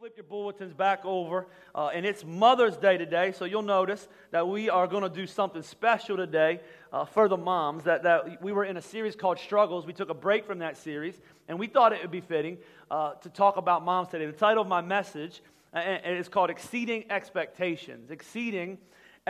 Flip your bulletins back over, uh, and it's Mother's Day today, so you'll notice that we are going to do something special today uh, for the moms. That, that we were in a series called Struggles. We took a break from that series, and we thought it would be fitting uh, to talk about moms today. The title of my message uh, is called Exceeding Expectations. Exceeding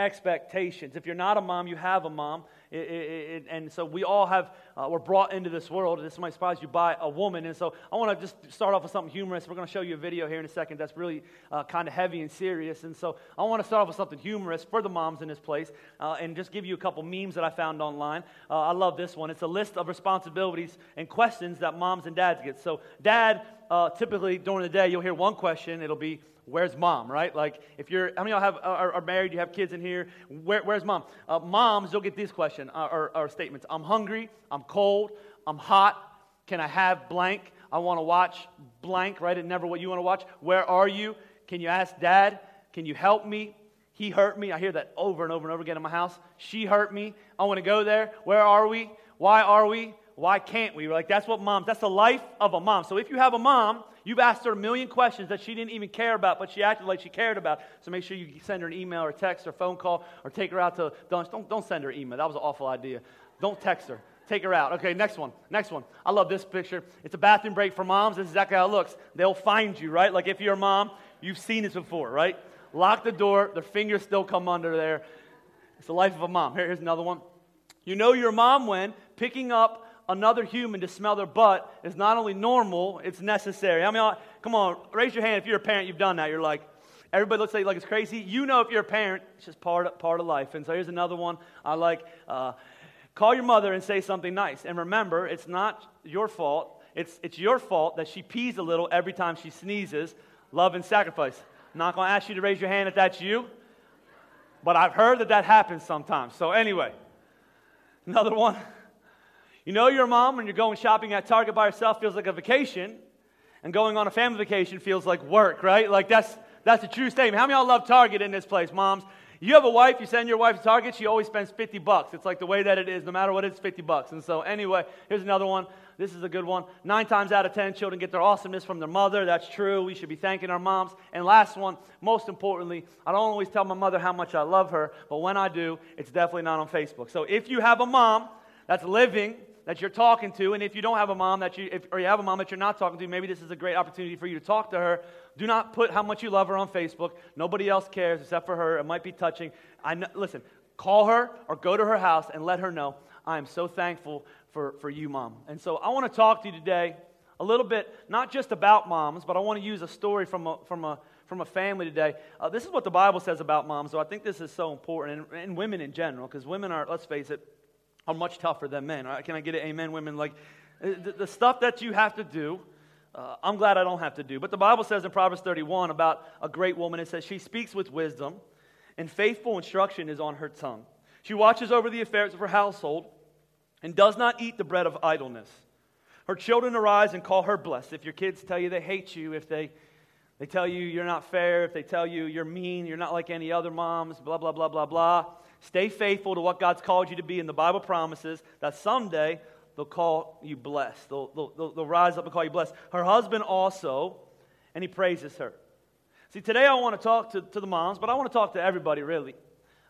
Expectations. If you're not a mom, you have a mom. It, it, it, and so we all have, uh, we're brought into this world. This might surprise you by a woman. And so I want to just start off with something humorous. We're going to show you a video here in a second that's really uh, kind of heavy and serious. And so I want to start off with something humorous for the moms in this place uh, and just give you a couple memes that I found online. Uh, I love this one. It's a list of responsibilities and questions that moms and dads get. So, dad, uh, typically during the day, you'll hear one question. It'll be, where's mom, right? Like, if you're, how many of y'all have, are, are married, you have kids in here, Where, where's mom? Uh, moms, you'll get this question uh, or, or statements I'm hungry, I'm cold, I'm hot, can I have blank? I want to watch blank, right? And never what you want to watch. Where are you? Can you ask dad? Can you help me? He hurt me. I hear that over and over and over again in my house. She hurt me. I want to go there. Where are we? Why are we? Why can't we? We're Like, that's what moms, that's the life of a mom. So if you have a mom, you've asked her a million questions that she didn't even care about, but she acted like she cared about. So make sure you send her an email or text or phone call or take her out to lunch. Don't, don't send her email. That was an awful idea. Don't text her. Take her out. Okay, next one. Next one. I love this picture. It's a bathroom break for moms. This is exactly how it looks. They'll find you, right? Like if you're a mom, you've seen this before, right? Lock the door. Their fingers still come under there. It's the life of a mom. Here, here's another one. You know your mom when picking up another human to smell their butt is not only normal, it's necessary. I mean, come on, raise your hand if you're a parent, you've done that. You're like, everybody looks like, like it's crazy. You know if you're a parent, it's just part of, part of life. And so here's another one I like. Uh, call your mother and say something nice. And remember, it's not your fault. It's, it's your fault that she pees a little every time she sneezes. Love and sacrifice. Not going to ask you to raise your hand if that's you, but I've heard that that happens sometimes. So, anyway, another one. You know your mom when you're going shopping at Target by yourself feels like a vacation, and going on a family vacation feels like work, right? Like that's that's a true statement. How many of y'all love Target in this place, moms? You have a wife, you send your wife to Target, she always spends 50 bucks. It's like the way that it is, no matter what, it's 50 bucks. And so, anyway, here's another one. This is a good one. Nine times out of 10, children get their awesomeness from their mother. That's true. We should be thanking our moms. And last one, most importantly, I don't always tell my mother how much I love her, but when I do, it's definitely not on Facebook. So if you have a mom that's living that you're talking to, and if you don't have a mom that you, if, or you have a mom that you're not talking to, maybe this is a great opportunity for you to talk to her. Do not put how much you love her on Facebook. Nobody else cares except for her. It might be touching. I know, listen, call her or go to her house and let her know I am so thankful for, for you, mom. And so I want to talk to you today a little bit, not just about moms, but I want to use a story from a, from a, from a family today. Uh, this is what the Bible says about moms, so I think this is so important, and, and women in general, because women are, let's face it, are much tougher than men. Right? Can I get an amen, women? Like uh, the, the stuff that you have to do, uh, I'm glad I don't have to do. But the Bible says in Proverbs 31 about a great woman, it says, She speaks with wisdom, and faithful instruction is on her tongue. She watches over the affairs of her household and does not eat the bread of idleness. Her children arise and call her blessed. If your kids tell you they hate you, if they, they tell you you're not fair, if they tell you you're mean, you're not like any other moms, blah, blah, blah, blah, blah, Stay faithful to what God's called you to be, and the Bible promises that someday they'll call you blessed. They'll, they'll, they'll rise up and call you blessed. Her husband also, and he praises her. See, today I want to talk to, to the moms, but I want to talk to everybody, really.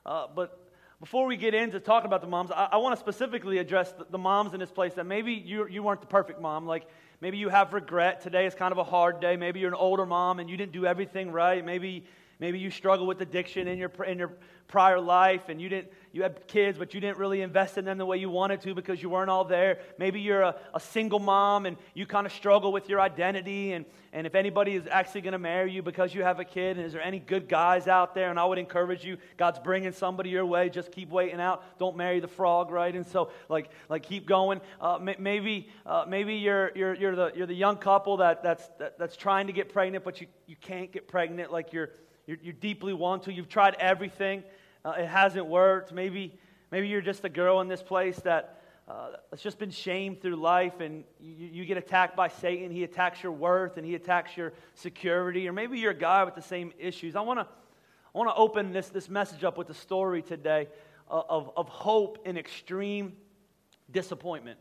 Uh, but before we get into talking about the moms, I, I want to specifically address the, the, moms in this place that maybe you, you weren't the perfect mom. Like maybe you have regret. Today is kind of a hard day. Maybe you're an older mom and you didn't do everything right. Maybe Maybe you struggle with addiction in your, in your prior life and you, didn't, you had kids, but you didn't really invest in them the way you wanted to because you weren't all there. Maybe you're a, a single mom and you kind of struggle with your identity and, and if anybody is actually going to marry you because you have a kid. And is there any good guys out there? And I would encourage you, God's bringing somebody your way. Just keep waiting out. Don't marry the frog, right? And so, like, like keep going. Uh, maybe, uh, maybe you're, you're, you're, the, you're the young couple that, that's, that, that's trying to get pregnant, but you, you can't get pregnant. Like you're you you deeply want to. You've tried everything, uh, it hasn't worked. Maybe, maybe you're just a girl in this place that uh, has just been shamed through life and you, you get attacked by Satan. He attacks your worth and he attacks your security. Or maybe you're a guy with the same issues. I want to I want to open this, this message up with a story today of, of hope in extreme disappointment.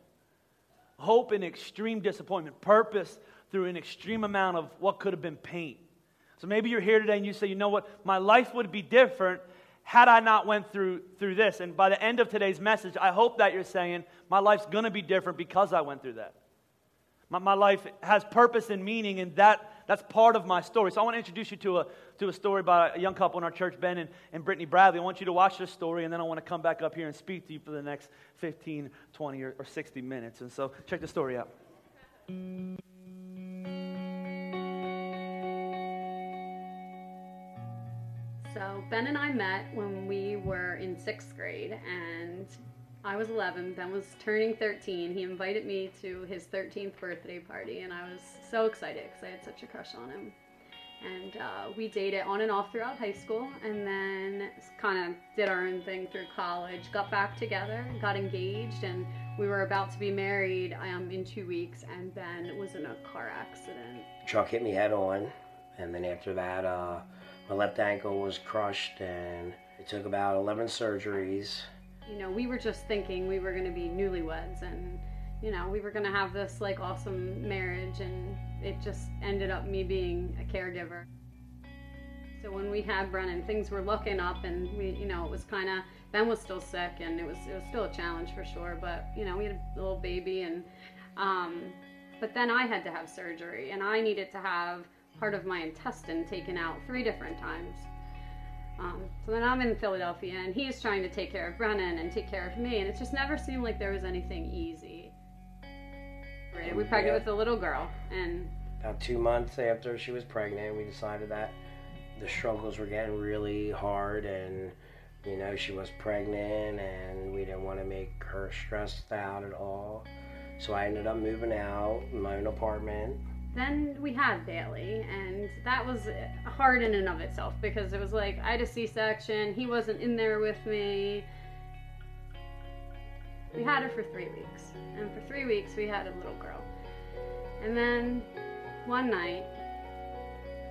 Hope in extreme disappointment. Purpose through an extreme amount of what could have been pain. So maybe you're here today and you say, you know what, my life would be different had I not went through, through this. And by the end of today's message, I hope that you're saying, my life's going to be different because I went through that. My, my life has purpose and meaning, and that, that's part of my story. So I want to introduce you to a, to a story by a young couple in our church, Ben and, and Brittany Bradley. I want you to watch this story, and then I want to come back up here and speak to you for the next 15, 20, or, or 60 minutes. And so check the story out. So Ben and I met when we were in sixth grade, and I was 11. Ben was turning 13. He invited me to his 13th birthday party, and I was so excited because I had such a crush on him. And uh, we dated on and off throughout high school, and then kind of did our own thing through college. Got back together, got engaged, and we were about to be married um, in two weeks. And Ben was in a car accident. Truck hit me head on, and then after that, uh, my left ankle was crushed, and it took about 11 surgeries. You know, we were just thinking we were going to be newlyweds, and you know, we were going to have this like awesome marriage, and it just ended up me being a caregiver. So when we had Brennan, things were looking up, and we, you know, it was kind of Ben was still sick, and it was it was still a challenge for sure. But you know, we had a little baby, and um, but then I had to have surgery, and I needed to have part of my intestine taken out three different times. Um, so then I'm in Philadelphia, and he's trying to take care of Brennan and take care of me, and it just never seemed like there was anything easy. Right? We pregnant Yeah. with a little girl, and About two months after she was pregnant, we decided that the struggles were getting really hard, and you know, she was pregnant, and we didn't want to make her stressed out at all. So I ended up moving out in my own apartment. Then we had Bailey, and that was hard in and of itself because it was like I had a C-section. He wasn't in there with me. We had her for three weeks, and for three weeks we had a little girl. And then one night,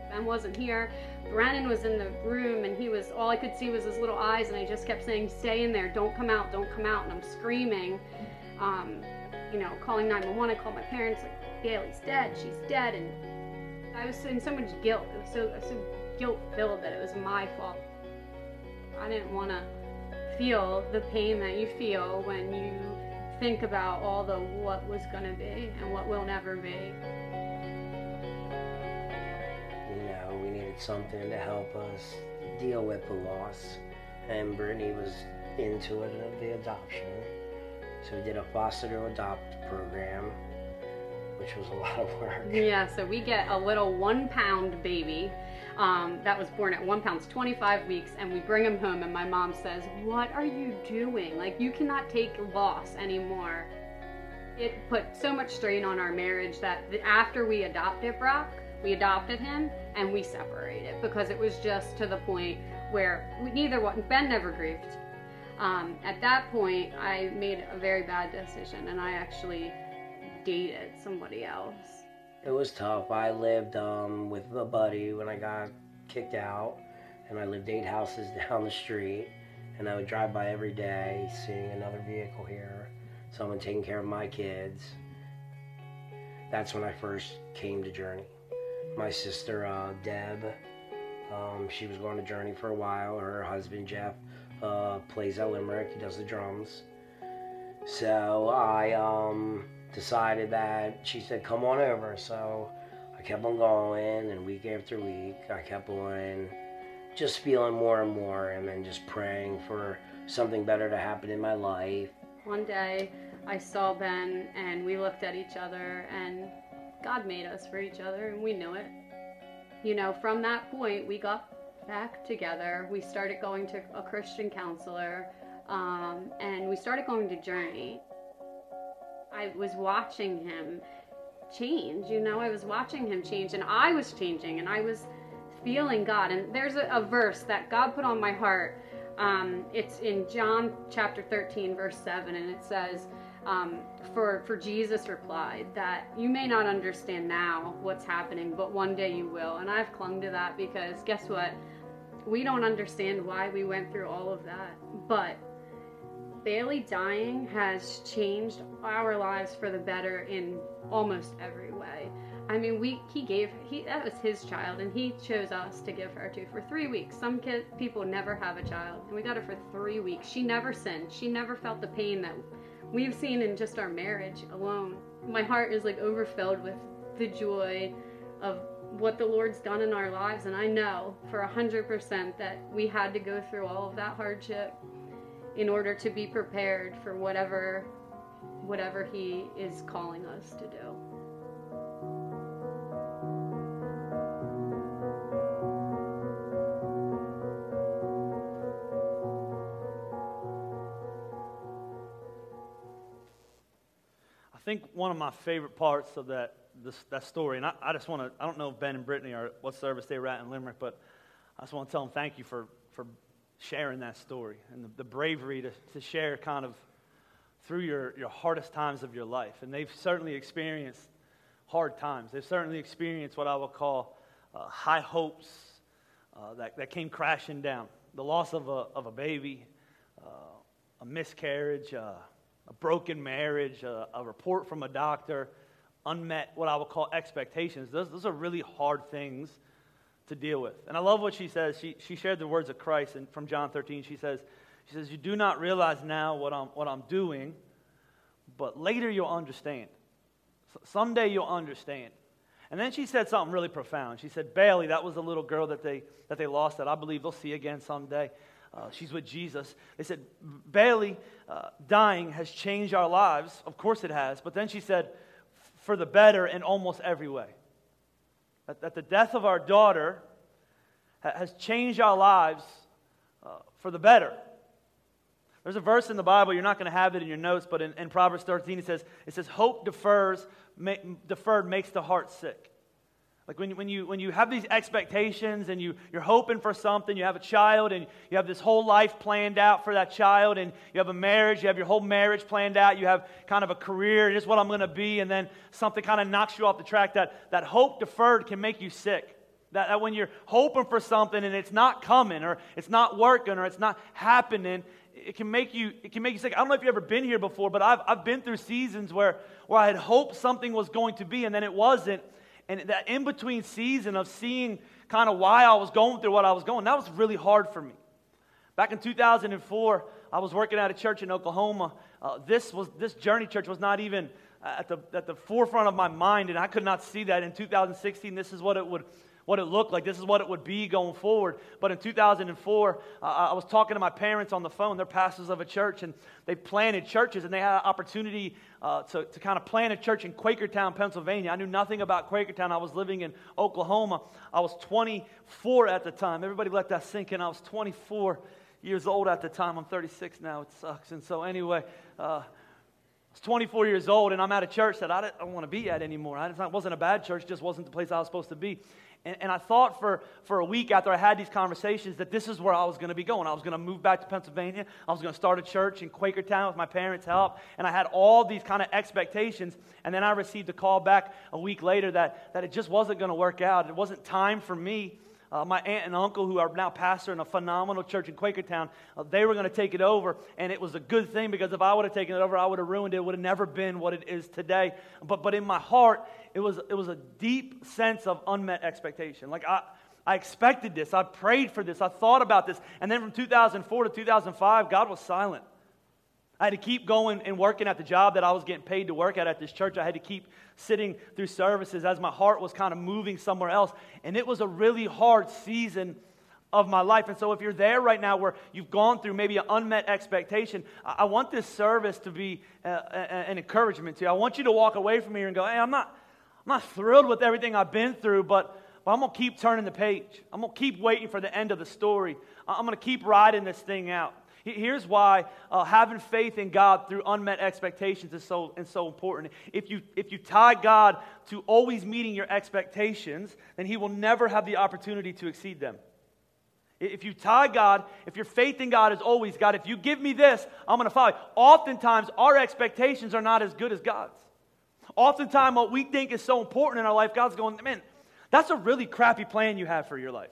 Ben wasn't here. Brennan was in the room, and he was all I could see was his little eyes, and I just kept saying, "Stay in there! Don't come out! Don't come out!" And I'm screaming, um, you know, calling 911. I called my parents, like, "Bailey's dead! She's dead!" And I was in so much guilt. It was so, so guilt filled that it was my fault. I didn't want to feel the pain that you feel when you think about all the what was going to be and what will never be. You know, we needed something to help us deal with the loss, and Brittany was into it the adoption. So we did a foster to adopt program, which was a lot of work. Yeah, so we get a little one pound baby um, that was born at one pound, 25 weeks, and we bring him home. And my mom says, What are you doing? Like, you cannot take loss anymore. It put so much strain on our marriage that after we adopted Brock, we adopted him and we separated because it was just to the point where we, neither one, Ben never grieved. Um, at that point, I made a very bad decision and I actually dated somebody else. It was tough. I lived um, with a buddy when I got kicked out, and I lived eight houses down the street. And I would drive by every day, seeing another vehicle here, someone taking care of my kids. That's when I first came to Journey. My sister uh, Deb, um, she was going to Journey for a while. Her husband Jeff uh, plays at Limerick. He does the drums. So I um, decided that she said, "Come on over." So I kept on going, and week after week, I kept on just feeling more and more, and then just praying for something better to happen in my life. One day I saw Ben and we looked at each other and God made us for each other and we knew it. You know, from that point we got back together. We started going to a Christian counselor um, and we started going to Journey. I was watching him change, you know, I was watching him change and I was changing and I was feeling God. And there's a, a verse that God put on my heart. Um, it's in John chapter 13, verse 7, and it says, um, for, for Jesus replied that you may not understand now what's happening, but one day you will. And I've clung to that because guess what? We don't understand why we went through all of that. But Bailey dying has changed our lives for the better in almost every way. I mean, we he gave he that was his child, and he chose us to give her to for three weeks. Some kid people never have a child, and we got her for three weeks. She never sinned. She never felt the pain that we've seen in just our marriage alone. My heart is like overfilled with the joy of what the Lord's done in our lives, and I know for a hundred percent that we had to go through all of that hardship in order to be prepared for whatever whatever He is calling us to do. I think one of my favorite parts of that, this, that story, and I, I just want to, I don't know if Ben and Brittany are what service they were at in Limerick, but I just want to tell them thank you for, for sharing that story and the, the bravery to, to share kind of through your, your hardest times of your life. And they've certainly experienced hard times. They've certainly experienced what I would call uh, high hopes uh, that, that came crashing down. The loss of a, of a baby, uh, a miscarriage, uh, a broken marriage, a, a report from a doctor, unmet, what I would call expectations. Those, those are really hard things to deal with. And I love what she says. She, she shared the words of Christ and from John 13. She says, she says, You do not realize now what I'm, what I'm doing, but later you'll understand. someday you'll understand. And then she said something really profound. She said, Bailey, that was the little girl that they, that they lost that I believe they'll see again someday. Uh, she's with Jesus. They said, Bailey uh, dying has changed our lives. Of course it has. But then she said, for the better in almost every way. That, that the death of our daughter has changed our lives uh, for the better. There's a verse in the Bible, you're not going to have it in your notes, but in, in Proverbs 13 it says, it says, Hope defers, ma- deferred makes the heart sick. Like when, when, you, when you have these expectations and you, you're hoping for something, you have a child and you have this whole life planned out for that child, and you have a marriage, you have your whole marriage planned out, you have kind of a career, here's what I'm going to be, and then something kind of knocks you off the track. That, that hope deferred can make you sick. That, that when you're hoping for something and it's not coming or it's not working or it's not happening, it can make you it can make you sick. I don't know if you've ever been here before, but I've, I've been through seasons where, where I had hoped something was going to be and then it wasn't and that in between season of seeing kind of why I was going through what I was going, that was really hard for me. Back in 2004, I was working at a church in Oklahoma. Uh, this, was, this journey church was not even at the, at the forefront of my mind, and I could not see that in 2016. This is what it would what it looked like. This is what it would be going forward. But in 2004, uh, I was talking to my parents on the phone. They're pastors of a church, and they planted churches, and they had an opportunity uh, to, to kind of plant a church in Quakertown, Pennsylvania. I knew nothing about Quakertown. I was living in Oklahoma. I was 24 at the time. Everybody let that sink in. I was 24 years old at the time. I'm 36 now. It sucks. And so, anyway, uh, I was 24 years old, and I'm at a church that I don't want to be at anymore. It wasn't a bad church, just wasn't the place I was supposed to be. And, and I thought for, for a week after I had these conversations that this is where I was going to be going. I was going to move back to Pennsylvania. I was going to start a church in Quakertown with my parents' help. And I had all these kind of expectations. And then I received a call back a week later that, that it just wasn't going to work out. It wasn't time for me uh, my aunt and uncle, who are now pastor in a phenomenal church in Quakertown, uh, they were going to take it over. And it was a good thing because if I would have taken it over, I would have ruined it. It would have never been what it is today. But, but in my heart, it was, it was a deep sense of unmet expectation. Like, I, I expected this. I prayed for this. I thought about this. And then from 2004 to 2005, God was silent. I had to keep going and working at the job that I was getting paid to work at at this church. I had to keep sitting through services as my heart was kind of moving somewhere else. And it was a really hard season of my life. And so, if you're there right now where you've gone through maybe an unmet expectation, I want this service to be uh, an encouragement to you. I want you to walk away from here and go, hey, I'm not, I'm not thrilled with everything I've been through, but, but I'm going to keep turning the page. I'm going to keep waiting for the end of the story. I'm going to keep riding this thing out. Here's why uh, having faith in God through unmet expectations is so, is so important. If you, if you tie God to always meeting your expectations, then He will never have the opportunity to exceed them. If you tie God, if your faith in God is always, God, if you give me this, I'm going to follow. Oftentimes, our expectations are not as good as God's. Oftentimes, what we think is so important in our life, God's going, man, that's a really crappy plan you have for your life.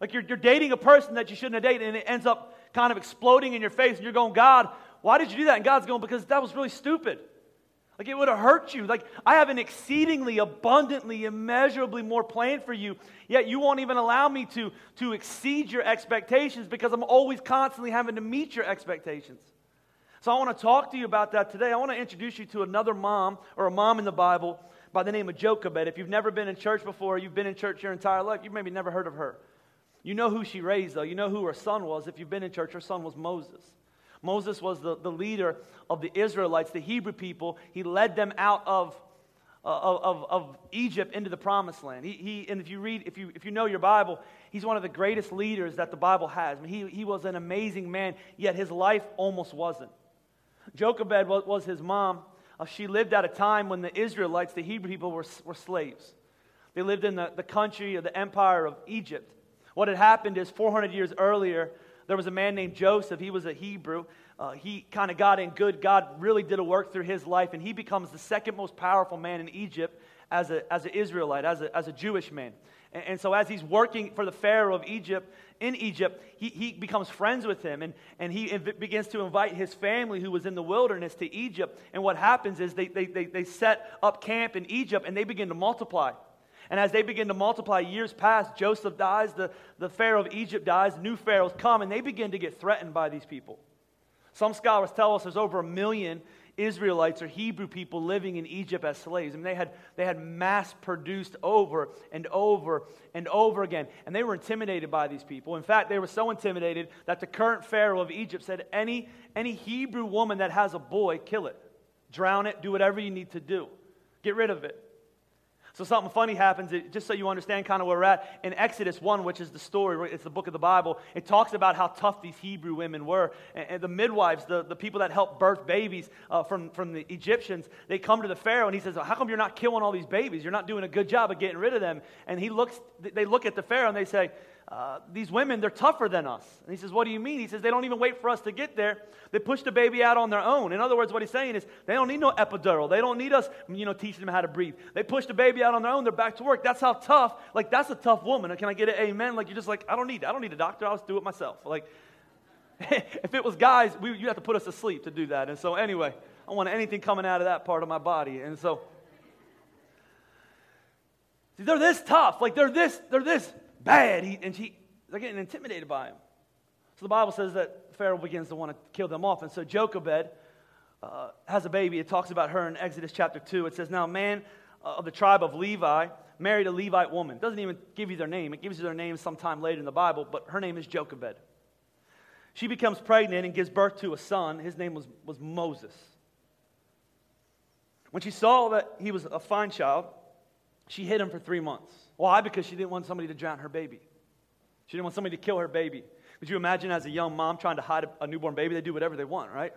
Like you're, you're dating a person that you shouldn't have dated, and it ends up kind of exploding in your face, and you're going, God, why did you do that? And God's going, because that was really stupid. Like it would have hurt you. Like I have an exceedingly, abundantly, immeasurably more plan for you, yet you won't even allow me to, to exceed your expectations because I'm always constantly having to meet your expectations. So I want to talk to you about that today. I want to introduce you to another mom or a mom in the Bible by the name of Jochebed. If you've never been in church before, you've been in church your entire life, you've maybe never heard of her. You know who she raised, though. You know who her son was. If you've been in church, her son was Moses. Moses was the, the leader of the Israelites, the Hebrew people. He led them out of, uh, of, of Egypt into the promised land. He, he, and if you read, if you, if you know your Bible, he's one of the greatest leaders that the Bible has. I mean, he, he was an amazing man, yet his life almost wasn't. Jochebed was, was his mom. Uh, she lived at a time when the Israelites, the Hebrew people, were, were slaves. They lived in the, the country of the empire of Egypt. What had happened is 400 years earlier, there was a man named Joseph. He was a Hebrew. Uh, he kind of got in good. God really did a work through his life, and he becomes the second most powerful man in Egypt as, a, as an Israelite, as a, as a Jewish man. And, and so, as he's working for the Pharaoh of Egypt, in Egypt, he, he becomes friends with him, and, and he inv- begins to invite his family who was in the wilderness to Egypt. And what happens is they, they, they, they set up camp in Egypt, and they begin to multiply. And as they begin to multiply, years pass, Joseph dies, the, the Pharaoh of Egypt dies, new pharaohs come, and they begin to get threatened by these people. Some scholars tell us there's over a million Israelites or Hebrew people living in Egypt as slaves. I mean, they had, they had mass produced over and over and over again. And they were intimidated by these people. In fact, they were so intimidated that the current Pharaoh of Egypt said, any, any Hebrew woman that has a boy, kill it, drown it, do whatever you need to do, get rid of it. So something funny happens, just so you understand kind of where we're at. In Exodus 1, which is the story, it's the book of the Bible, it talks about how tough these Hebrew women were. And, the midwives, the, the people that helped birth babies uh, from, from the Egyptians, they come to the Pharaoh and he says, how come you're not killing all these babies? You're not doing a good job of getting rid of them. And he looks, they look at the Pharaoh and they say, uh, these women, they're tougher than us. And he says, What do you mean? He says, They don't even wait for us to get there. They push the baby out on their own. In other words, what he's saying is, they don't need no epidural. They don't need us, you know, teaching them how to breathe. They push the baby out on their own. They're back to work. That's how tough, like, that's a tough woman. Can I get an amen? Like, you're just like, I don't need, I don't need a doctor. I'll just do it myself. Like, if it was guys, we, you have to put us to sleep to do that. And so, anyway, I don't want anything coming out of that part of my body. And so, see, they're this tough. Like, they're this, they're this bad. He, and she, they're getting intimidated by him. So the Bible says that Pharaoh begins to want to kill them off. And so Jochebed uh, has a baby. It talks about her in Exodus chapter 2. It says, Now, a man uh, of the tribe of Levi married a Levite woman. It doesn't even give you their name, it gives you their name sometime later in the Bible, but her name is Jochebed. She becomes pregnant and gives birth to a son. His name was, was Moses. When she saw that he was a fine child, she hid him for three months. Why? Because she didn't want somebody to drown her baby. She didn't want somebody to kill her baby. Could you imagine as a young mom trying to hide a, newborn baby? They do whatever they want, right?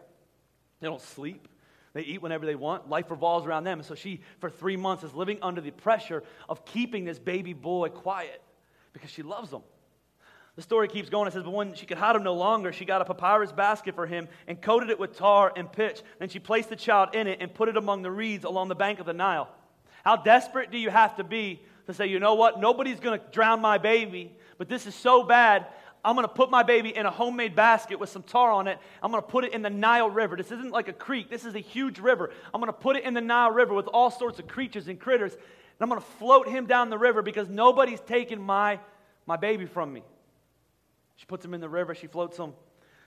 They don't sleep. They eat whenever they want. Life revolves around them. And so she, for three months, is living under the pressure of keeping this baby boy quiet because she loves him. The story keeps going. It says, But when she could hide him no longer, she got a papyrus basket for him and coated it with tar and pitch. Then she placed the child in it and put it among the reeds along the bank of the Nile. How desperate do you have to be to say, you know what? Nobody's going to drown my baby, but this is so bad. I'm going to put my baby in a homemade basket with some tar on it. I'm going to put it in the Nile River. This isn't like a creek, this is a huge river. I'm going to put it in the Nile River with all sorts of creatures and critters. And I'm going to float him down the river because nobody's taking my, my baby from me. She puts him in the river. She floats him.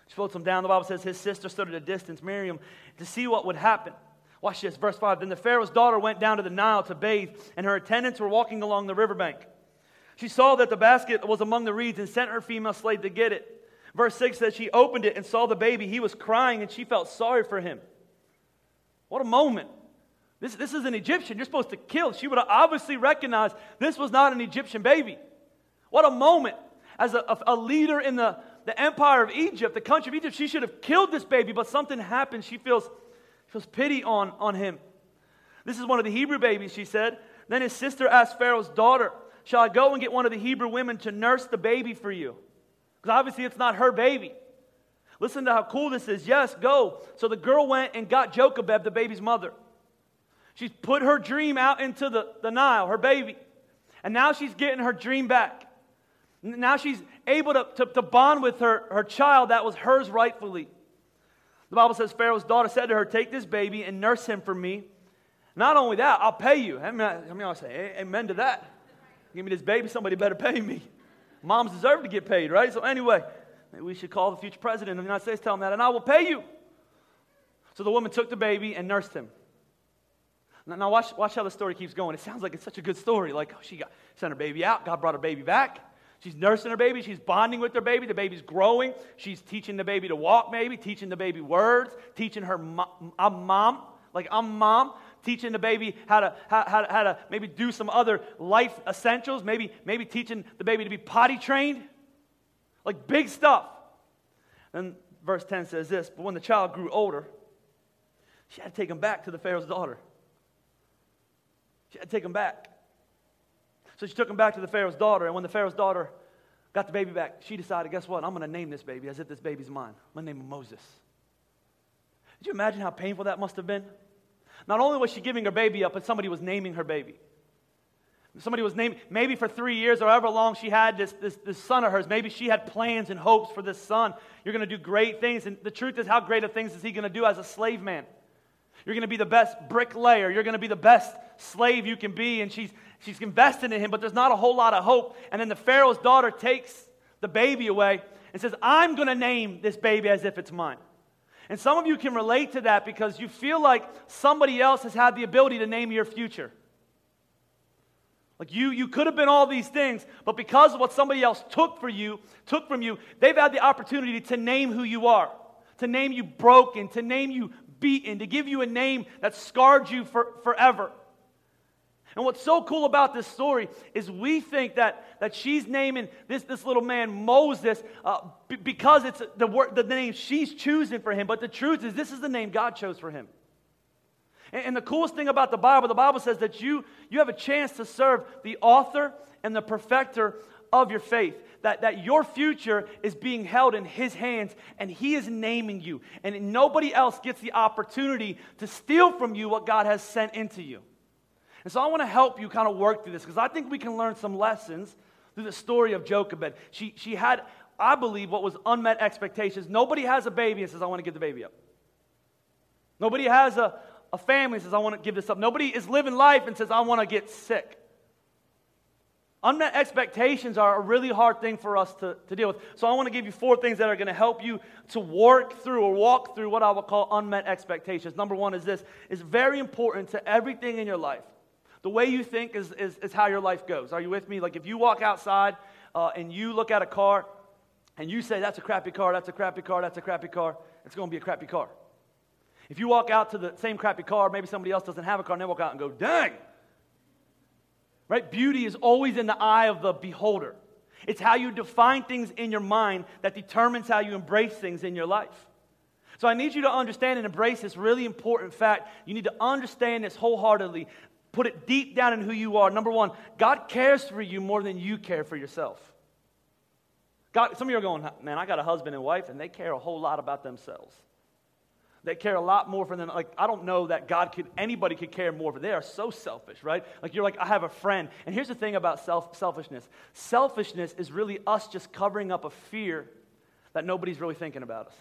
She floats him down. The Bible says his sister stood at a distance, Miriam, to see what would happen. Watch this, verse 5. Then the Pharaoh's daughter went down to the Nile to bathe, and her attendants were walking along the riverbank. She saw that the basket was among the reeds and sent her female slave to get it. Verse 6 says she opened it and saw the baby. He was crying, and she felt sorry for him. What a moment. This, this is an Egyptian. You're supposed to kill. She would have obviously recognized this was not an Egyptian baby. What a moment. As a, a, a leader in the, the empire of Egypt, the country of Egypt, she should have killed this baby, but something happened. She feels feels pity on, on him. This is one of the Hebrew babies, she said. Then his sister asked Pharaoh's daughter, Shall I go and get one of the Hebrew women to nurse the baby for you? Because obviously it's not her baby. Listen to how cool this is. Yes, go. So the girl went and got Jochebed, the baby's mother. She's put her dream out into the, the Nile, her baby. And now she's getting her dream back. Now she's able to, to, to bond with her, her child that was hers rightfully. The Bible says Pharaoh's daughter said to her, Take this baby and nurse him for me, Not only that, I'll pay you. I mean, I, I mean, I'll say, amen to that. Give me this baby, somebody better pay me. Moms deserve to get paid, right? So, anyway, we should call the future president of the United States, tell him that, and I will pay you. So the woman took the baby and nursed him. Now, now watch, watch how the story keeps going. It sounds like it's such a good story. Like, oh, she got, sent her baby out, God brought her baby back. She's nursing her baby. She's bonding with her baby. The baby's growing. She's teaching the baby to walk, maybe, teaching the baby words, teaching her, I'm mom, like I'm mom, teaching the baby how to, how, how, how to maybe do some other life essentials, maybe, maybe teaching the baby to be potty trained. Like big stuff. And verse 10 says this But when the child grew older, she had to take him back to the Pharaoh's daughter. She had to take him back. So she took him back to the Pharaoh's daughter, and when the Pharaoh's daughter got the baby back, she decided, guess what? I'm going to name this baby as if this baby's mine. I'm going to name him Moses. Did you imagine how painful that must have been? Not only was she giving her baby up, but somebody was naming her baby. Somebody was named, maybe for three years or however long she had this, this, this son of hers, maybe she had plans and hopes for this son. You're going to do great things. And the truth is, how great of things is he going to do as a slave man? You're going to be the best bricklayer. You're going to be the best slave you can be. And she's, she's invested in him, but there's not a whole lot of hope. And then the Pharaoh's daughter takes the baby away and says, I'm going to name this baby as if it's mine. And some of you can relate to that because you feel like somebody else has had the ability to name your future. Like you, you could have been all these things, but because of what somebody else took for you, took from you, they've had the opportunity to name who you are, to name you broken, to name you beaten, to give you a name that scarred you for, forever. And what's so cool about this story is we think that, that she's naming this, this little man Moses uh, b- because it's the, word, the name she's choosing for him. But the truth is, this is the name God chose for him. And, and the coolest thing about the Bible, the Bible says that you, you have a chance to serve the author and the perfecter of your faith. That, that your future is being held in His hands and He is naming you. And nobody else gets the opportunity to steal from you what God has sent into you. And so I want to help you kind of work through this because I think we can learn some lessons through the story of Jochebed. She, she had, I believe, what was unmet expectations. Nobody has a baby and says, I want to give the baby up. Nobody has a, a family and says, I want to give this up. Nobody is living life and says, I want to get sick. Unmet expectations are a really hard thing for us to, to deal with. So I want to give you four things that are going to help you to work through or walk through what I would call unmet expectations. Number one is this. It's very important to everything in your life the way you think is, is, is how your life goes. Are you with me? Like if you walk outside uh, and you look at a car and you say, that's a crappy car, that's a crappy car, that's a crappy car, it's going to be a crappy car. If you walk out to the same crappy car, maybe somebody else doesn't have a car, and they walk out and go, dang. Right? Beauty is always in the eye of the beholder. It's how you define things in your mind that determines how you embrace things in your life. So I need you to understand and embrace this really important fact. You need to understand this wholeheartedly Put it deep down in who you are. Number one, God cares for you more than you care for yourself. God, some of you are going, man, I got a husband and wife, and they care a whole lot about themselves. They care a lot more for them. Like, I don't know that God could, anybody could care more for. They are so selfish, right? Like, you're like, I have a friend. And here's the thing about self, selfishness selfishness is really us just covering up a fear that nobody's really thinking about us.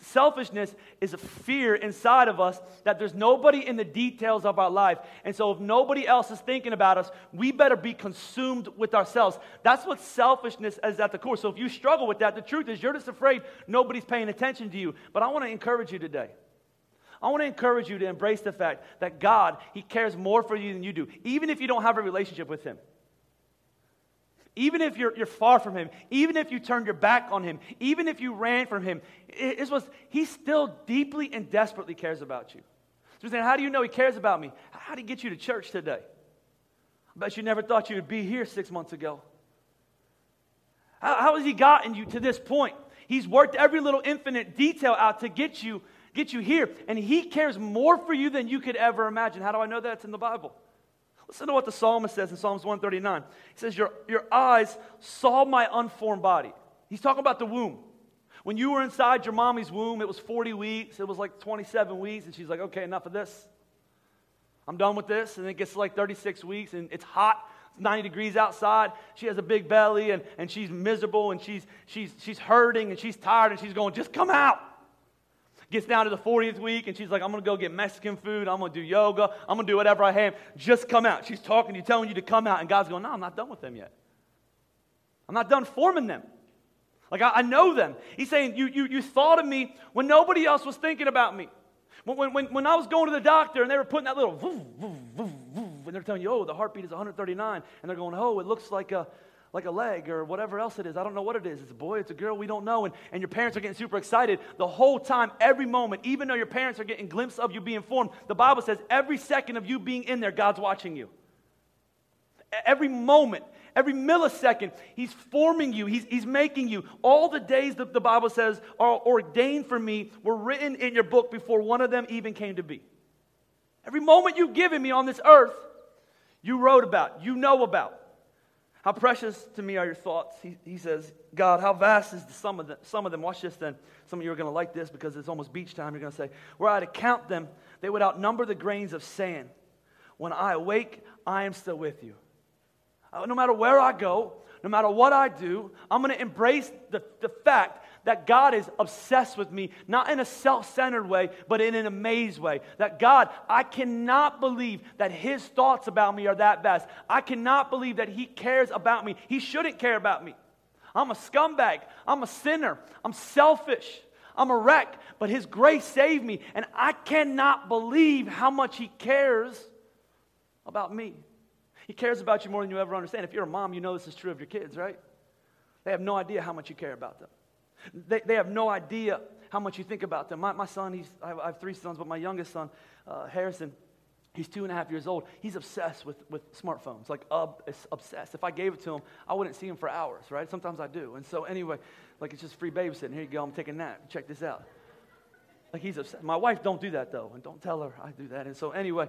Selfishness is a fear inside of us that there's nobody in the details of our life. And so, if nobody else is thinking about us, we better be consumed with ourselves. That's what selfishness is at the core. So, if you struggle with that, the truth is you're just afraid nobody's paying attention to you. But I want to encourage you today. I want to encourage you to embrace the fact that God, He cares more for you than you do, even if you don't have a relationship with Him. Even if you're, you're far from him, even if you turned your back on him, even if you ran from him, it, was, he still deeply and desperately cares about you. So saying, How do you know he cares about me? How did he get you to church today? I bet you never thought you would be here six months ago. How, how has he gotten you to this point? He's worked every little infinite detail out to get you, get you here. And he cares more for you than you could ever imagine. How do I know that? It's in the Bible. Listen to what the psalmist says in Psalms 139. He says, Your, your eyes saw my unformed body. He's talking about the womb. When you were inside your mommy's womb, it was 40 weeks, it was like 27 weeks, and she's like, Okay, enough of this. I'm done with this. And it gets like 36 weeks, and it's hot. It's 90 degrees outside. She has a big belly, and, and she's miserable, and she's, she's, she's hurting, and she's tired, and she's going, Just come out. Gets down to the 40th week and she's like, I'm going to go get Mexican food. I'm going to do yoga. I'm going to do whatever I have. Just come out. She's talking to you, telling you to come out. And God's going, No, I'm not done with them yet. I'm not done forming them. Like, I, I know them. He's saying, you, you, you thought of me when nobody else was thinking about me. When, when, when I was going to the doctor and they were putting that little and they're telling you, oh, the heartbeat is 139, and they're going, oh, it looks like a, like a leg or whatever else it is. I don't know what it is. It's a boy, it's a girl, we don't know. And, and your parents are getting super excited the whole time, every moment, even though your parents are getting glimpses of you being formed. The Bible says every second of you being in there, God's watching you. Every moment, every millisecond, He's forming you, He's, he's making you. All the days that the Bible says are ordained for me were written in your book before one of them even came to be. Every moment you've given me on this earth, you wrote about, you know about. How precious to me are your thoughts. He, he says, God, how vast is the sum of, the, some of them? Watch this then. Some of you are going to like this because it's almost beach time. You're going to say, Were I to count them, they would outnumber the grains of sand. When I awake, I am still with you. Uh, no matter where I go, no matter what I do, I'm going to embrace the, the fact that God is obsessed with me, not in a self centered way, but in an amazed way. That God, I cannot believe that His thoughts about me are that vast. I cannot believe that He cares about me. He shouldn't care about me. I'm a scumbag. I'm a sinner. I'm selfish. I'm a wreck. But His grace saved me. And I cannot believe how much He cares about me. He cares about you more than you ever understand. If you're a mom, you know this is true of your kids, right? They have no idea how much you care about them. They, they have no idea how much you think about them. My, my son, he's, I have, I have three sons, but my youngest son, uh, Harrison, he's two and a half years old. He's obsessed with, with smartphones, like ob- obsessed. If I gave it to him, I wouldn't see him for hours, right? Sometimes I do. And so, anyway, like it's just free babysitting. Here you go, I'm taking a nap. Check this out. Like he's obsessed. My wife don't do that though, and don't tell her I do that. And so, anyway,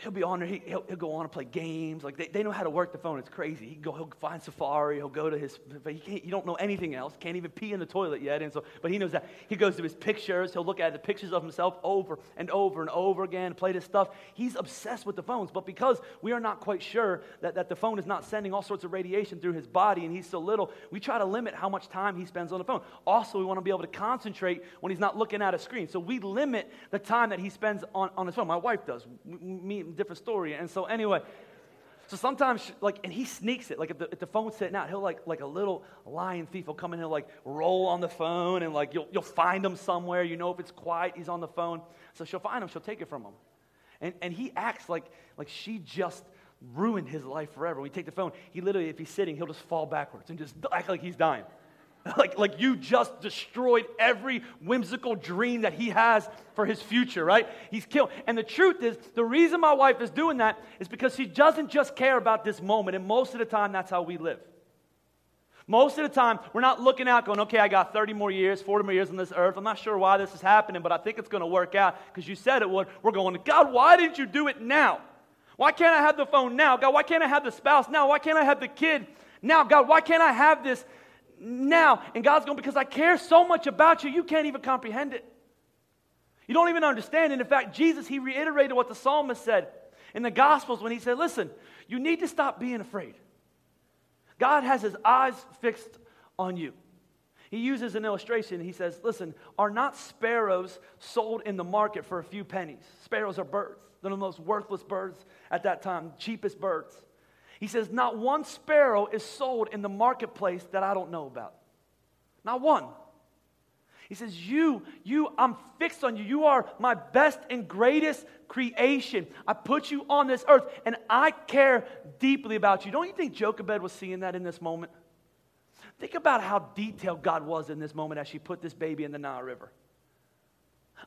he'll be on there. He, will he'll go on and play games. Like they, they know how to work the phone. It's crazy. He go, he'll find Safari. He'll go to his. But he can't. You don't know anything else. Can't even pee in the toilet yet. And so, but he knows that. He goes to his pictures. He'll look at the pictures of himself over and over and over again. Play this stuff. He's obsessed with the phones. But because we are not quite sure that, that the phone is not sending all sorts of radiation through his body, and he's so little, we try to limit how much time he spends on the phone. Also, we want to be able to concentrate when he's not looking at a screen. So we limit the time that he spends on, on his phone. My wife does. Me, different story. And so anyway, so sometimes, like, and he sneaks it. Like, if the, if the phone's sitting out, he'll, like, like a little lion thief will come in he'll, like, roll on the phone and, like, you'll, you'll find him somewhere. You know if it's quiet, he's on the phone. So she'll find him, she'll take it from him. And, and he acts like, like she just ruined his life forever. When we take the phone, he literally, if he's sitting, he'll just fall backwards and just act like he's dying. like, like you just destroyed every whimsical dream that he has for his future, right? He's killed. And the truth is, the reason my wife is doing that is because she doesn't just care about this moment. And most of the time, that's how we live. Most of the time, we're not looking out going, okay, I got 30 more years, 40 more years on this earth. I'm not sure why this is happening, but I think it's going to work out because you said it would. We're going, God, why didn't you do it now? Why can't I have the phone now? God, why can't I have the spouse now? Why can't I have the kid now? God, why can't I have this now. And God's going, because I care so much about you, you can't even comprehend it. You don't even understand. And in fact, Jesus, he reiterated what the psalmist said in the Gospels when he said, Listen, you need to stop being afraid. God has his eyes fixed on you. He uses an illustration. He says, Listen, are not sparrows sold in the market for a few pennies? Sparrows are birds. They're the most worthless birds at that time, cheapest birds. He says, Not one sparrow is sold in the marketplace that I don't know about. Not one. He says, You, you, I'm fixed on you. You are my best and greatest creation. I put you on this earth and I care deeply about you. Don't you think Jochebed was seeing that in this moment? Think about how detailed God was in this moment as she put this baby in the Nile River.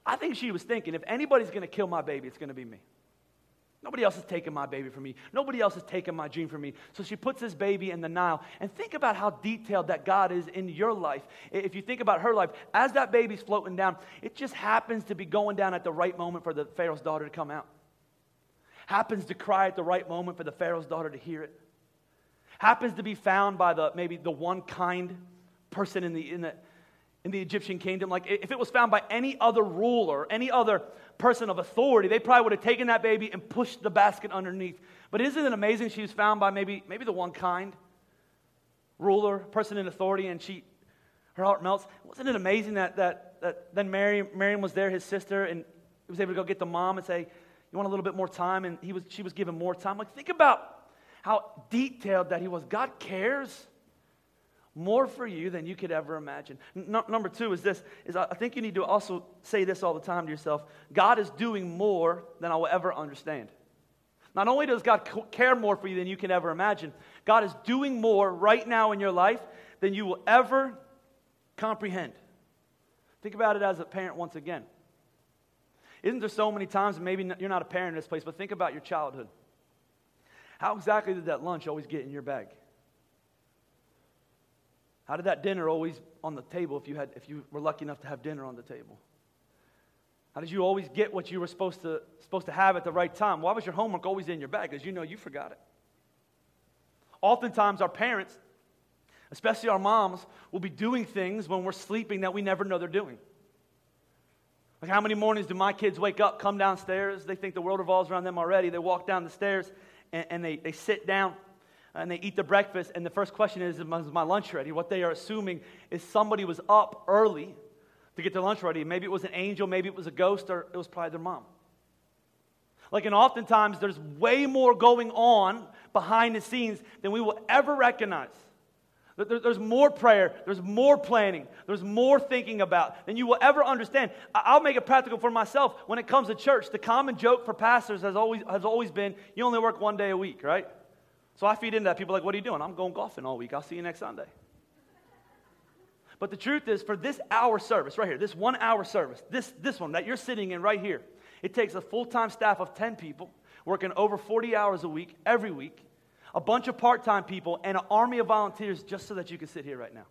I think she was thinking, if anybody's going to kill my baby, it's going to be me. Nobody else has taken my baby from me. Nobody else has taken my dream from me. So she puts this baby in the Nile. And think about how detailed that God is in your life. If you think about her life, as that baby's floating down, it just happens to be going down at the right moment for the Pharaoh's daughter to come out. Happens to cry at the right moment for the Pharaoh's daughter to hear it. Happens to be found by the maybe the one kind person in the, in the in the Egyptian kingdom. Like if it was found by any other ruler, any other person of authority, they probably would have taken that baby and pushed the basket underneath. But isn't it amazing she was found by maybe, maybe the one kind ruler, person in authority, and she Her heart melts. Wasn't it amazing that, that, that then Mary, Miriam was there, his sister, and he was able to go get the mom and say, You want a little bit more time? And he was, she was given more time. Like, think about how detailed that he was. God cares more for you than you could ever imagine. Number two is this is I think you need to also say this all the time to yourself. God is doing more than I will ever understand. Not only does God care more for you than you can ever imagine, God is doing more right now in your life than you will ever comprehend. Think about it as a parent once again. Isn't there so many times, maybe you're not a parent in this place, but think about your childhood. How exactly did that lunch always get in your bag? How did that dinner always on the table if you, had, if you were lucky enough to have dinner on the table? How did you always get what you were supposed to, supposed to have at the right time? Why was your homework always in your bag? Because you know you forgot it. Oftentimes, our parents, especially our moms, will be doing things when we're sleeping that we never know they're doing. Like, how many mornings do my kids wake up, come downstairs? They think the world revolves around them already. They walk down the stairs and, and they, they sit down Uh, and they eat the breakfast. And the first question is, Is my lunch ready? What they are assuming is somebody was up early to get their lunch ready. Maybe it was an angel, maybe it was a ghost, or it was probably their mom. Like, and oftentimes there's way more going on behind the scenes than we will ever recognize. There's more prayer, there's more planning, there's more thinking about than you will ever understand. I'll make it practical for myself when it comes to church. The common joke for pastors has always, has always been you only work one day a week, right? So I feed into that. People are like, What are you doing? I'm going golfing all week. I'll see you next Sunday. But the truth is, for this hour service right here, this one hour service, this, this one that you're sitting in right here, it takes a full time staff of 10 people working over 40 hours a week, every week, a bunch of part time people, and an army of volunteers just so that you can sit here right now.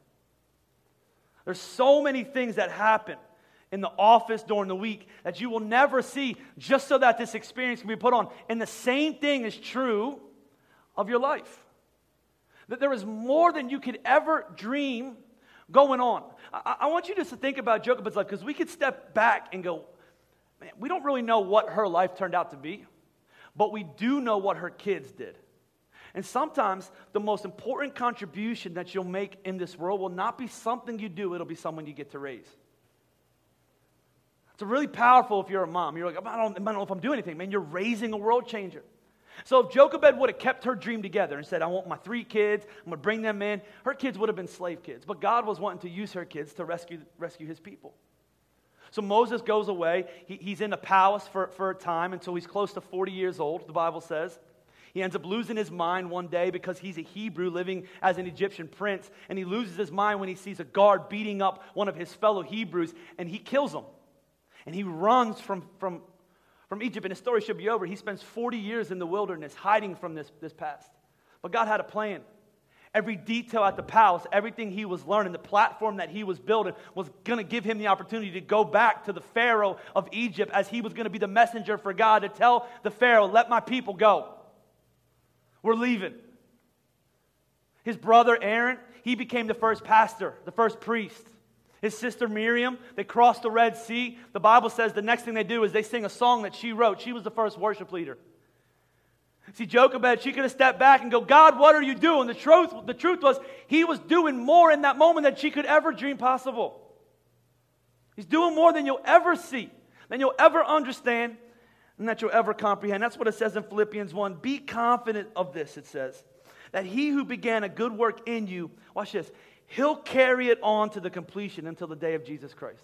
There's so many things that happen in the office during the week that you will never see just so that this experience can be put on. And the same thing is true of your life. That there is more than you could ever dream going on. I, I want you just to think about Jochebed's life because we could step back and go, man, we don't really know what her life turned out to be, but we do know what her kids did. And sometimes the most important contribution that you'll make in this world will not be something you do, it'll be someone you get to raise. It's really powerful if you're a mom. You're like, I don't, I don't know if I'm doing anything. Man, you're raising a world changer. So if Jochebed would have kept her dream together and said, I want my three kids, I'm going to bring them in, her kids would have been slave kids. But God was wanting to use her kids to rescue, rescue his people. So Moses goes away. He, he's in the palace for, for a time until he's close to 40 years old, the Bible says. He ends up losing his mind one day because he's a Hebrew living as an Egyptian prince. And he loses his mind when he sees a guard beating up one of his fellow Hebrews and he kills him. And he runs from, from, from Egypt, and his story should be over. He spends 40 years in the wilderness hiding from this, this past. But God had a plan. Every detail at the palace, everything he was learning, the platform that he was building was going to give him the opportunity to go back to the Pharaoh of Egypt as he was going to be the messenger for God to tell the Pharaoh, let my people go. We're leaving. His brother Aaron, he became the first pastor, the first priest. His sister Miriam, they crossed the Red Sea. The Bible says the next thing they do is they sing a song that she wrote. She was the first worship leader. See, Jochebed, she could have stepped back and go, God, what are you doing? The truth, the truth was, he was doing more in that moment than she could ever dream possible. He's doing more than you'll ever see, than you'll ever understand, and that you'll ever comprehend. That's what it says in Philippians 1. Be confident of this, it says, that he who began a good work in you, watch this, He'll carry it on to the completion until the day of Jesus Christ.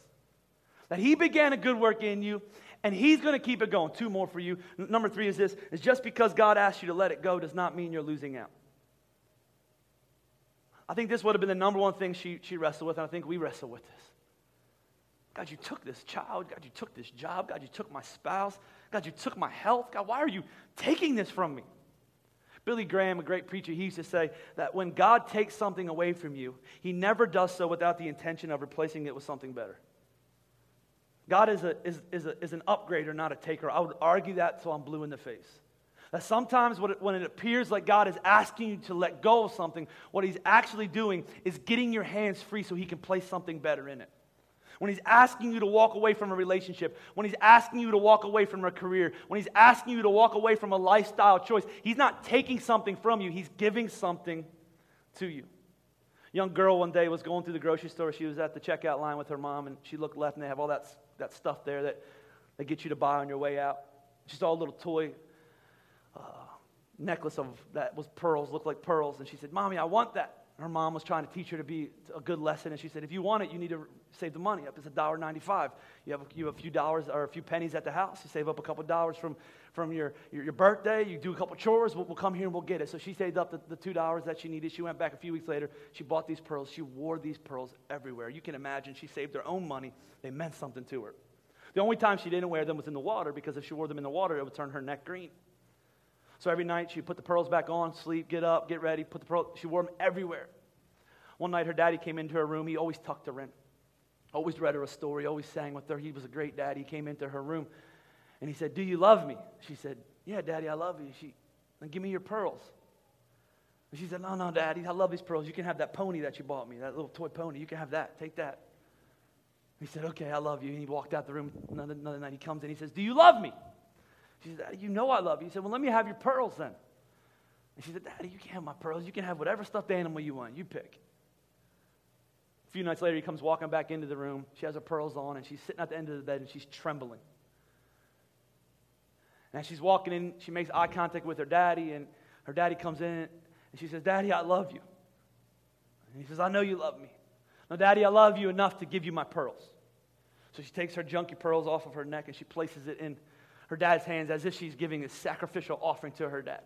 That He began a good work in you, and He's going to keep it going. Two more for you. N- number three is this: is just because God asked you to let it go does not mean you're losing out. I think this would have been the number one thing she, she wrestled with, and I think we wrestle with this. God, you took this child. God, you took this job. God, you took my spouse. God, you took my health. God, why are you taking this from me? Billy Graham, a great preacher, he used to say that when God takes something away from you, he never does so without the intention of replacing it with something better. God is, a, is, is, a, is an upgrader, not a taker. I would argue that till I'm blue in the face. That sometimes it, when it appears like God is asking you to let go of something, what he's actually doing is getting your hands free so he can place something better in it when He's asking you to walk away from a relationship, when He's asking you to walk away from a career, when He's asking you to walk away from a lifestyle choice, He's not taking something from you, He's giving something to you. young girl one day was going through the grocery store. She was at the checkout line with her mom, and she looked left, and they have all that, that stuff there that they get you to buy on your way out. She saw a little toy uh, necklace of that was pearls, looked like pearls, and she said, "Mommy, I want that." Her mom was trying to teach her to be a good lesson, and she said, "If you want it, you need to save the money up. It's a dollar ninety-five. You have you have a few dollars or a few pennies at the house. You save up a couple dollars from from your, your, your, birthday. You do a couple chores. We'll, we'll, come here and we'll get it." So she saved up the, the two dollars that she needed. She went back a few weeks later. She bought these pearls. She wore these pearls everywhere. You can imagine. She saved her own money. They meant something to her. The only time she didn't wear them was in the water because if she wore them in the water, it would turn her neck green. So every night she'd put the pearls back on, sleep, get up, get ready, put the pearls. She wore them everywhere. One night her daddy came into her room. He always tucked her in, always read her a story, always sang with her. He was a great daddy. He came into her room and he said, Do you love me? She said, Yeah, daddy, I love you. She, then give me your pearls. And she said, No, no, daddy, I love these pearls. You can have that pony that you bought me, that little toy pony. You can have that. Take that. He said, Okay, I love you. And he walked out the room. Another, another night he comes in. He says, Do you love me? She said, Daddy, you know I love you. He said, Well, let me have your pearls then. And she said, Daddy, you can't have my pearls. You can have whatever stuffed animal you want. You pick. A few nights later, he comes walking back into the room. She has her pearls on, and she's sitting at the end of the bed, and she's trembling. And she's walking in, she makes eye contact with her daddy, and her daddy comes in, and she says, Daddy, I love you. And he says, I know you love me. Now, Daddy, I love you enough to give you my pearls. So she takes her junky pearls off of her neck, and she places it in her dad's hands as if she's giving a sacrificial offering to her dad.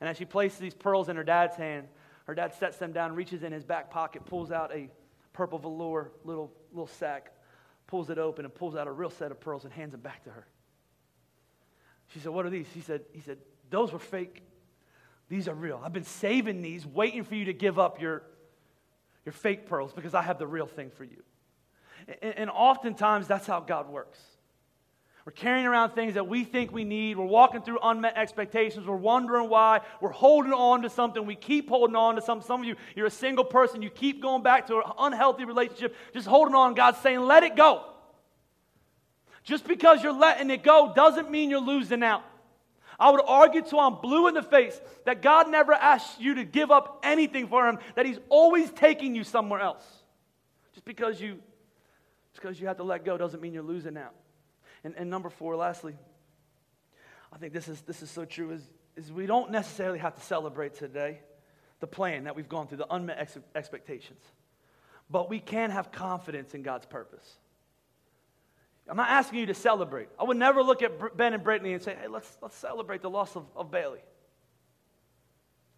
And as she places these pearls in her dad's hand, her dad sets them down, reaches in his back pocket, pulls out a purple velour little, little sack, pulls it open, and pulls out a real set of pearls and hands them back to her. She said, What are these? He said, he said, Those were fake. These are real. I've been saving these, waiting for you to give up your, your fake pearls because I have the real thing for you. And, and oftentimes, that's how God works. We're carrying around things that we think we need. We're walking through unmet expectations. We're wondering why. We're holding on to something. We keep holding on to something. Some of you, you're a single person. You keep going back to an unhealthy relationship, just holding on. God's saying, let it go. Just because you're letting it go doesn't mean you're losing out. I would argue till I'm blue in the face that God never asks you to give up anything for Him, that He's always taking you somewhere else. Just because you, just because you have to let go doesn't mean you're losing out. And, and number four, lastly, I think this is, this is so true, is, is we don't necessarily have to celebrate today the plan that we've gone through, the unmet ex- expectations. But we can have confidence in God's purpose. I'm not asking you to celebrate. I would never look at Ben and Brittany and say, hey, let's, let's celebrate the loss of, of Bailey.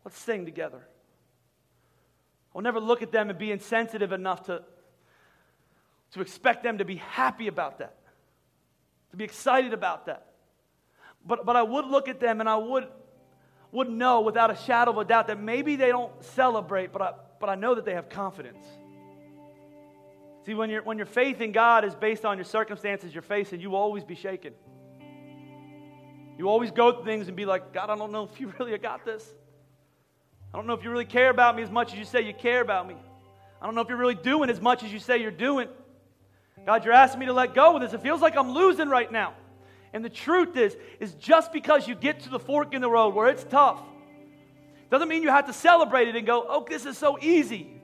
Let's sing together. I'll never look at them and be insensitive enough to, to expect them to be happy about that to be excited about that. But, but I would look at them and I would, would know without a shadow of a doubt that maybe they don't celebrate, but I, but I know that they have confidence. See, when, you when your faith in God is based on your circumstances you're facing, you will always be shaken. You always go through things and be like, God, I don't know if you really got this. I don't know if you really care about me as much as you say you care about me. I don't know if you're really doing as much as you say you're doing. God, you're asking me to let go of this. It feels like I'm losing right now. And the truth is, is just because you get to the fork in the road where it's tough, doesn't mean you have to celebrate it and go, oh, this is so easy.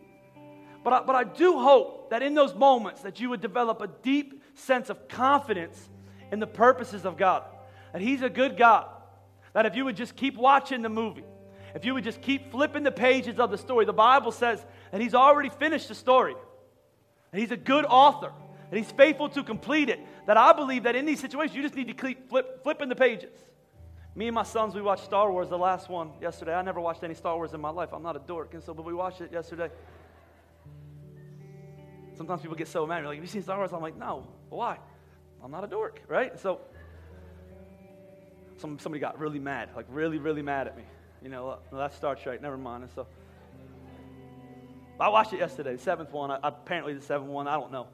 But I, but I do hope that in those moments that you would develop a deep sense of confidence in the purposes of God. That He's a good God. That if you would just keep watching the movie, if you would just keep flipping the pages of the story, the Bible says that He's already finished the story. And He's a good author and He's faithful to complete it. That I believe that in these situations, you just need to keep flip, flipping the pages. Me and my sons, we watched Star Wars, the last one yesterday. I never watched any Star Wars in my life. I'm not a dork, and so, but we watched it yesterday. Sometimes people get so mad. They're like, Have you seen Star Wars? I'm like, No. Why? I'm not a dork, right? So, some, somebody got really mad, like really, really mad at me. You know, uh, well, that's Star Trek, never mind. And so, I watched it yesterday, the seventh one. I, apparently, the seventh one, I don't know.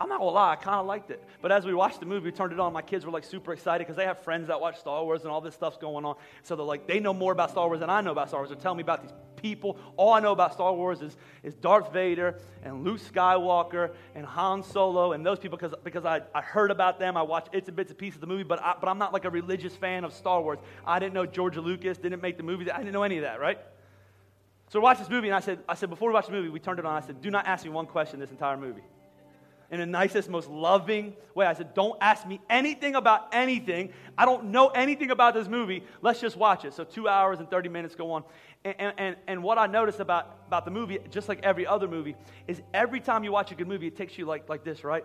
I'm not gonna lie, I kind of liked it. But as we watched the movie, we turned it on. My kids were like super excited because they have friends that watch Star Wars and all this stuff's going on. So they're like, they know more about Star Wars than I know about Star Wars. They're telling me about these people. All I know about Star Wars is, is Darth Vader and Luke Skywalker and Han Solo and those people because, because I, I heard about them. I watched it's a bits and pieces of the movie, but, I, but I'm not like a religious fan of Star Wars. I didn't know George Lucas didn't make the movie. I didn't know any of that, right? So we watched this movie, and I said, I said, before we watched the movie, we turned it on. I said, do not ask me one question this entire movie. In the nicest, most loving way. I said, don't ask me anything about anything. I don't know anything about this movie. Let's just watch it. So two hours and 30 minutes go on. And, and, and what I noticed about, about the movie, just like every other movie, is every time you watch a good movie, it takes you like, like this, right?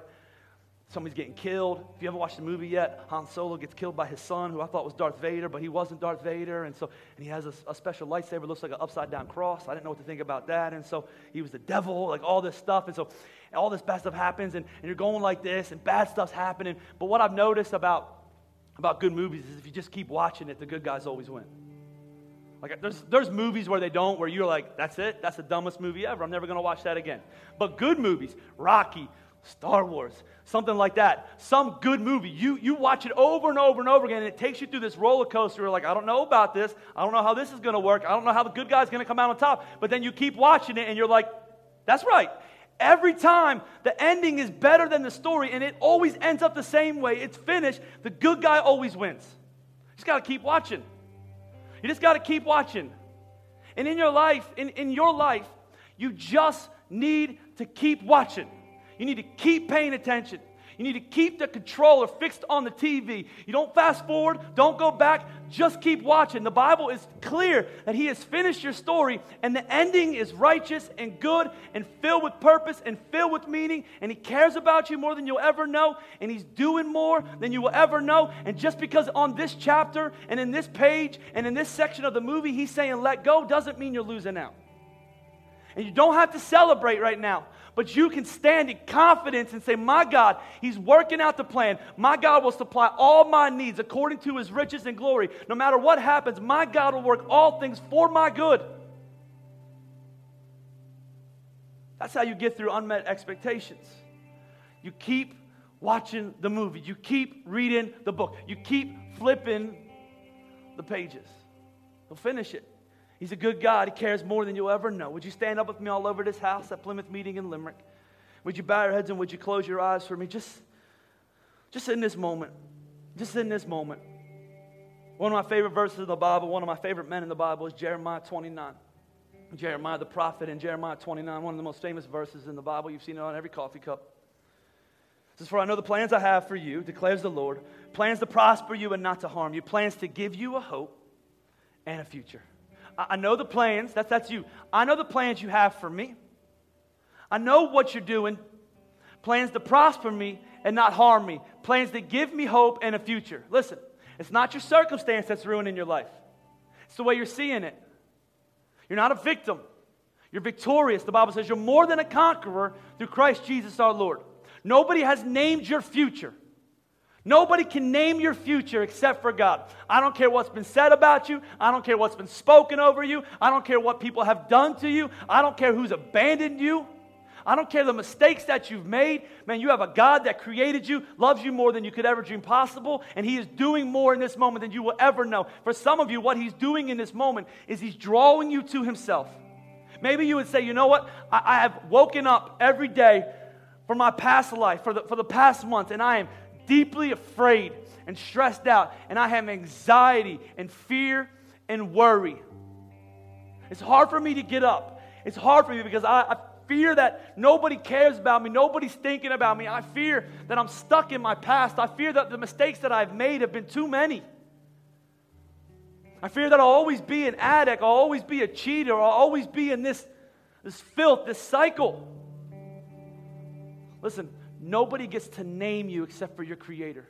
somebody's getting killed. If you haven't watched the movie yet, Han Solo gets killed by his son, who I thought was Darth Vader, but he wasn't Darth Vader. And so, and he has a, a special lightsaber, looks like an upside down cross. I didn't know what to think about that. And so he was the devil, like all this stuff. And so and all this bad stuff happens, and, and you're going like this, and bad stuff's happening. But what I've noticed about, about good movies is if you just keep watching it, the good guys always win. Like there's, there's movies where they don't, where you're like, that's it, that's the dumbest movie ever. I'm never gonna watch that again. But good movies, Rocky, Star Wars, something like that. Some good movie. You, you watch it over and over and over again, and it takes you through this roller coaster. You're like, I don't know about this. I don't know how this is going to work. I don't know how the good guy's going to come out on top. But then you keep watching it, and you're like, that's right. Every time the ending is better than the story, and it always ends up the same way. It's finished. The good guy always wins. You just got to keep watching. You just got to keep watching. And in your life, in, in your life, you just need to keep watching. You need to keep paying attention. You need to keep the controller fixed on the TV. You don't fast forward, don't go back, just keep watching. The Bible is clear that He has finished your story, and the ending is righteous and good and filled with purpose and filled with meaning. And He cares about you more than you'll ever know, and He's doing more than you will ever know. And just because on this chapter and in this page and in this section of the movie He's saying let go doesn't mean you're losing out. And you don't have to celebrate right now. But you can stand in confidence and say, My God, He's working out the plan. My God will supply all my needs according to His riches and glory. No matter what happens, my God will work all things for my good. That's how you get through unmet expectations. You keep watching the movie, you keep reading the book, you keep flipping the pages. He'll finish it. He's a good God. He cares more than you'll ever know. Would you stand up with me all over this house at Plymouth Meeting in Limerick? Would you bow your heads and would you close your eyes for me? Just, just in this moment. Just in this moment. One of my favorite verses in the Bible, one of my favorite men in the Bible is Jeremiah 29. Jeremiah the prophet in Jeremiah 29, one of the most famous verses in the Bible. You've seen it on every coffee cup. It says, For I know the plans I have for you, declares the Lord plans to prosper you and not to harm you, plans to give you a hope and a future. I know the plans, that's, that's you. I know the plans you have for me. I know what you're doing. Plans to prosper me and not harm me. Plans to give me hope and a future. Listen, it's not your circumstance that's ruining your life, it's the way you're seeing it. You're not a victim, you're victorious. The Bible says you're more than a conqueror through Christ Jesus our Lord. Nobody has named your future. Nobody can name your future except for God. I don't care what's been said about you. I don't care what's been spoken over you. I don't care what people have done to you. I don't care who's abandoned you. I don't care the mistakes that you've made. Man, you have a God that created you, loves you more than you could ever dream possible, and He is doing more in this moment than you will ever know. For some of you, what He's doing in this moment is He's drawing you to Himself. Maybe you would say, you know what? I, I have woken up every day for my past life, for the, for the past month, and I am deeply afraid and stressed out, and I have anxiety and fear and worry. It's hard for me to get up. It's hard for me because I, I fear that nobody cares about me, nobody's thinking about me. I fear that I'm stuck in my past. I fear that the mistakes that I've made have been too many. I fear that I'll always be an addict, I'll always be a cheater, I'll always be in this, this filth, this cycle. Listen, Nobody gets to name you except for your Creator.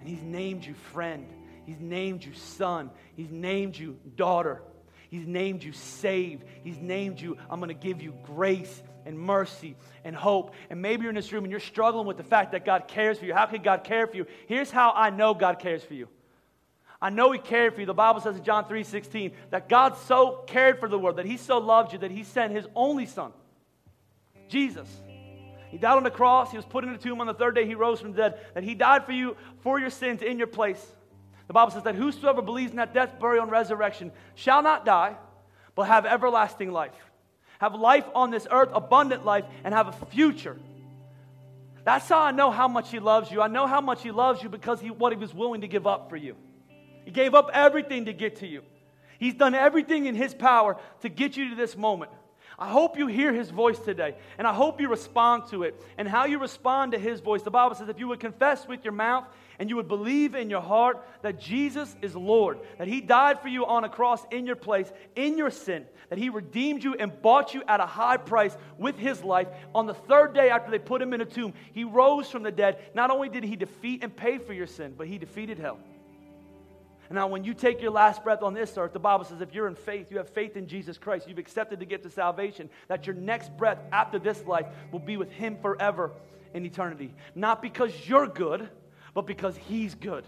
And He's named you friend. He's named you son. He's named you daughter. He's named you saved. He's named you, I'm going to give you grace and mercy and hope. And maybe you're in this room and you're struggling with the fact that God cares for you. How can God care for you? Here's how I know God cares for you. I know He cared for you. The Bible says in John 3 16 that God so cared for the world, that He so loved you, that He sent His only Son, Jesus he died on the cross. He was put in the tomb on the third day. He rose from the dead. That he died for you, for your sins, in your place. The Bible says that whosoever believes in that death, burial, and resurrection shall not die, but have everlasting life. Have life on this earth, abundant life, and have a future. That's how I know how much he loves you. I know how much he loves you because he what he was willing to give up for you. He gave up everything to get to you. He's done everything in His power to get you to this moment. I hope you hear his voice today, and I hope you respond to it. And how you respond to his voice, the Bible says, if you would confess with your mouth and you would believe in your heart that Jesus is Lord, that he died for you on a cross in your place, in your sin, that he redeemed you and bought you at a high price with his life. On the third day after they put him in a tomb, he rose from the dead. Not only did he defeat and pay for your sin, but he defeated hell. Now, when you take your last breath on this earth, the Bible says if you're in faith, you have faith in Jesus Christ, you've accepted the gift of salvation, that your next breath after this life will be with Him forever in eternity. Not because you're good, but because He's good.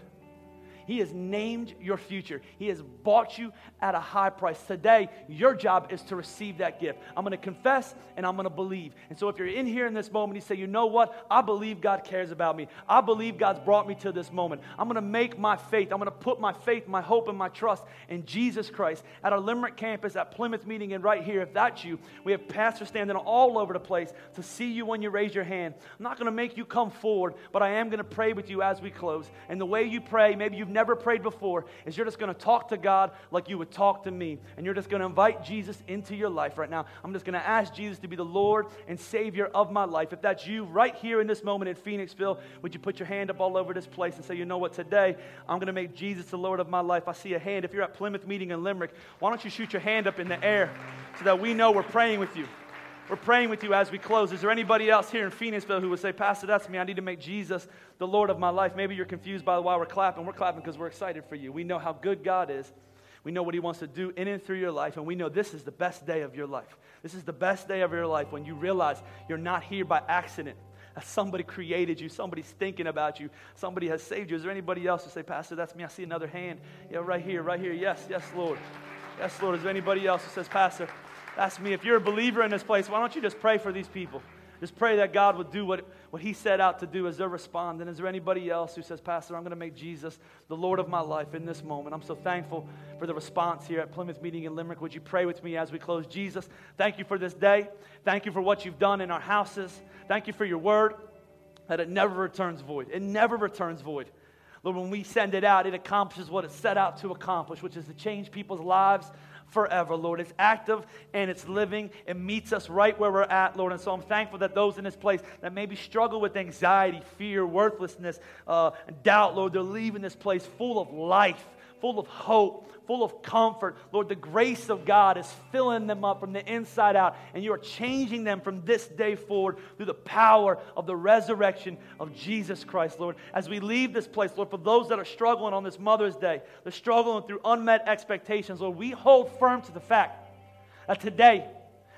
He has named your future. He has bought you at a high price. Today, your job is to receive that gift. I'm going to confess and I'm going to believe. And so, if you're in here in this moment, you say, you know what? I believe God cares about me. I believe God's brought me to this moment. I'm going to make my faith, I'm going to put my faith, my hope, and my trust in Jesus Christ at our Limerick campus, at Plymouth meeting, and right here. If that's you, we have pastors standing all over the place to see you when you raise your hand. I'm not going to make you come forward, but I am going to pray with you as we close. And the way you pray, maybe you've never prayed before, is you're just going to talk to God like you would talk to me. And you're just going to invite Jesus into your life right now. I'm just going to ask Jesus to be the Lord and Savior of my life. If that's you right here in this moment in Phoenixville, would you put your hand up all over this place and say, you know what, today I'm going to make Jesus the Lord of my life. I see a hand. If you're at Plymouth meeting in Limerick, why don't you shoot your hand up in the air so that we know we're praying with you? We're praying with you as we close. Is there anybody else here in Phoenixville who would say, Pastor, that's me. I need to make Jesus the Lord of my life? Maybe you're confused by why we're clapping. We're clapping because we're excited for you. We know how good God is. We know what He wants to do in and through your life, and we know this is the best day of your life. This is the best day of your life when you realize you're not here by accident. Somebody created you. Somebody's thinking about you. Somebody has saved you. Is there anybody else who say, Pastor, that's me? I see another hand. Yeah, right here, right here. Yes, yes, Lord. Yes, Lord. Is there anybody else who says, Pastor, that's me. If you're a believer in this place, why don't you just pray for these people? Just pray that God would do what, what He set out to do as they're responding. Is there anybody else who says, Pastor, I'm going to make Jesus the Lord of my life in this moment? I'm so thankful for the response here at Plymouth Meeting in Limerick. Would you pray with me as we close? Jesus, thank you for this day. Thank you for what you've done in our houses. Thank you for your word, that it never returns void. It never returns void. Lord, when we send it out, it accomplishes what it set out to accomplish, which is to change people's lives forever, Lord. It's active and it's living. It meets us right where we're at, Lord. And so I'm thankful that those in this place that maybe struggle with anxiety, fear, worthlessness, uh, doubt, Lord, they're leaving this place full of life, full of hope, full of comfort. Lord, the grace of God is filling them up from the inside out, and you are changing them from this day forward through the power of the resurrection of Jesus Christ, Lord. As we leave this place, Lord, for those that are struggling on this Mother's Day, they're struggling through unmet expectations, Lord, we hold firm to the fact that today,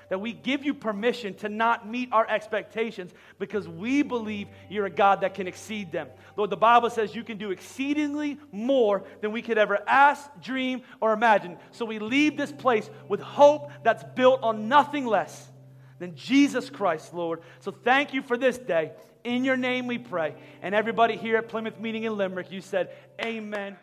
that we give you permission to not meet our expectations because we believe you're a God that can exceed them. Lord, the Bible says you can do exceedingly more than we could ever ask, dream, or imagine. So we leave this place with hope that's built on nothing less than Jesus Christ, Lord. So thank you for this day. In your name we pray. And everybody here at Plymouth Meeting in Limerick, you said, Amen.